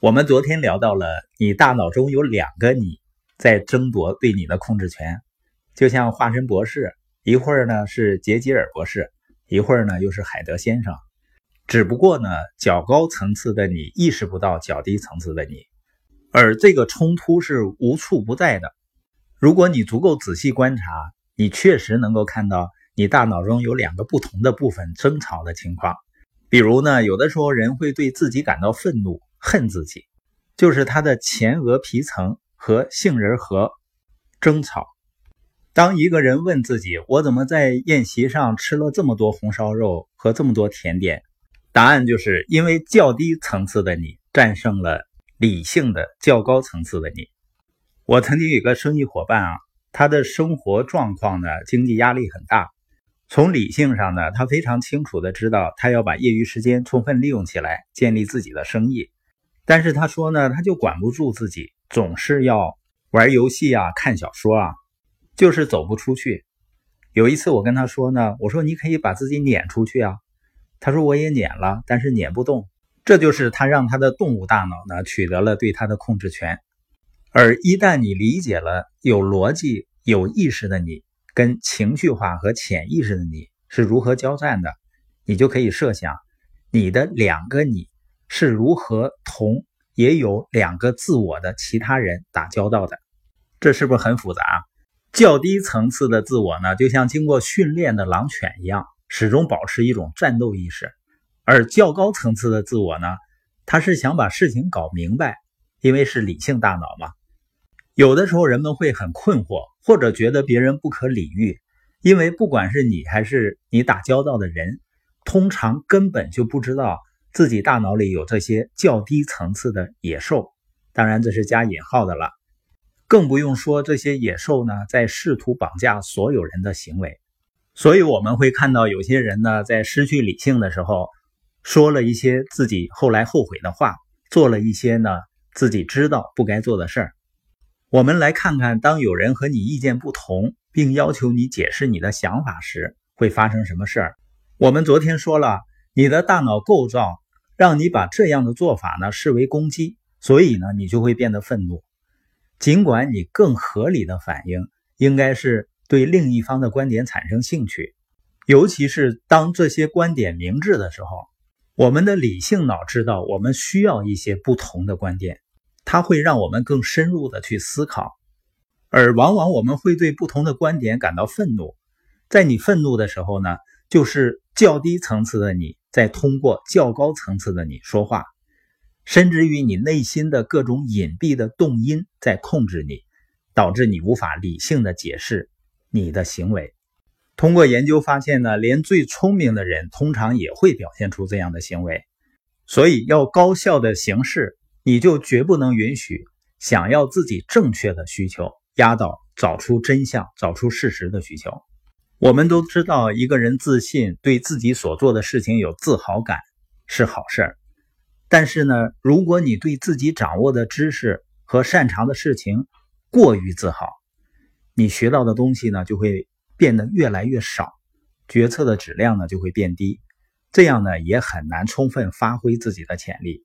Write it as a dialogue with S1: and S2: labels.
S1: 我们昨天聊到了，你大脑中有两个你在争夺对你的控制权，就像化身博士，一会儿呢是杰吉尔博士，一会儿呢又是海德先生。只不过呢，较高层次的你意识不到较低层次的你，而这个冲突是无处不在的。如果你足够仔细观察，你确实能够看到你大脑中有两个不同的部分争吵的情况。比如呢，有的时候人会对自己感到愤怒。恨自己，就是他的前额皮层和杏仁核争吵。当一个人问自己：“我怎么在宴席上吃了这么多红烧肉和这么多甜点？”答案就是因为较低层次的你战胜了理性的较高层次的你。我曾经有个生意伙伴啊，他的生活状况呢，经济压力很大。从理性上呢，他非常清楚的知道，他要把业余时间充分利用起来，建立自己的生意。但是他说呢，他就管不住自己，总是要玩游戏啊、看小说啊，就是走不出去。有一次我跟他说呢，我说你可以把自己撵出去啊。他说我也撵了，但是撵不动。这就是他让他的动物大脑呢取得了对他的控制权。而一旦你理解了有逻辑、有意识的你跟情绪化和潜意识的你是如何交战的，你就可以设想你的两个你。是如何同也有两个自我的其他人打交道的？这是不是很复杂？较低层次的自我呢，就像经过训练的狼犬一样，始终保持一种战斗意识；而较高层次的自我呢，他是想把事情搞明白，因为是理性大脑嘛。有的时候人们会很困惑，或者觉得别人不可理喻，因为不管是你还是你打交道的人，通常根本就不知道。自己大脑里有这些较低层次的野兽，当然这是加引号的了，更不用说这些野兽呢在试图绑架所有人的行为。所以我们会看到有些人呢在失去理性的时候，说了一些自己后来后悔的话，做了一些呢自己知道不该做的事儿。我们来看看，当有人和你意见不同，并要求你解释你的想法时，会发生什么事儿？我们昨天说了。你的大脑构造让你把这样的做法呢视为攻击，所以呢你就会变得愤怒。尽管你更合理的反应应该是对另一方的观点产生兴趣，尤其是当这些观点明智的时候，我们的理性脑知道我们需要一些不同的观点，它会让我们更深入的去思考，而往往我们会对不同的观点感到愤怒。在你愤怒的时候呢，就是较低层次的你。在通过较高层次的你说话，甚至于你内心的各种隐蔽的动因在控制你，导致你无法理性的解释你的行为。通过研究发现呢，连最聪明的人通常也会表现出这样的行为。所以要高效的行事，你就绝不能允许想要自己正确的需求压倒找出真相、找出事实的需求。我们都知道，一个人自信，对自己所做的事情有自豪感是好事儿。但是呢，如果你对自己掌握的知识和擅长的事情过于自豪，你学到的东西呢就会变得越来越少，决策的质量呢就会变低，这样呢也很难充分发挥自己的潜力。